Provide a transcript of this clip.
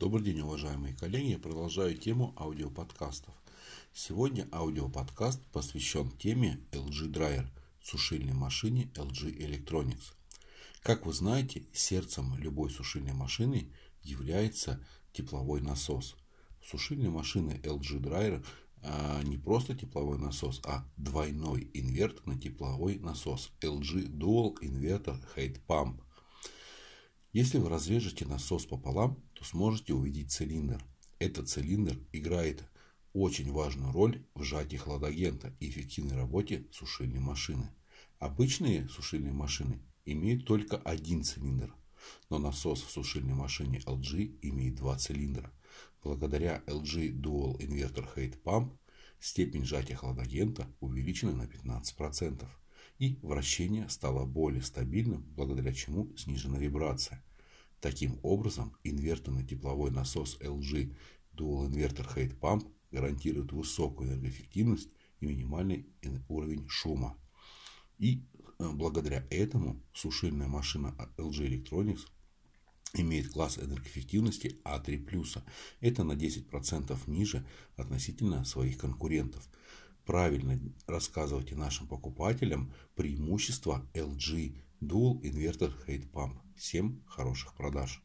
Добрый день, уважаемые коллеги. Я продолжаю тему аудиоподкастов. Сегодня аудиоподкаст посвящен теме LG Dryer, сушильной машине LG Electronics. Как вы знаете, сердцем любой сушильной машины является тепловой насос. Сушильной машины LG Dryer а не просто тепловой насос, а двойной инверторный тепловой насос LG Dual Inverter Heat Pump – если вы разрежете насос пополам, то сможете увидеть цилиндр. Этот цилиндр играет очень важную роль в сжатии хладагента и эффективной работе сушильной машины. Обычные сушильные машины имеют только один цилиндр, но насос в сушильной машине LG имеет два цилиндра. Благодаря LG Dual Inverter Heat Pump степень сжатия хладагента увеличена на 15% и вращение стало более стабильным, благодаря чему снижена вибрация. Таким образом, инверторный тепловой насос LG Dual Inverter Heat Pump гарантирует высокую энергоэффективность и минимальный уровень шума. И э, благодаря этому сушильная машина LG Electronics имеет класс энергоэффективности А3+. Это на 10% ниже относительно своих конкурентов правильно рассказывайте нашим покупателям преимущества LG Dual Inverter Heat Pump. Всем хороших продаж!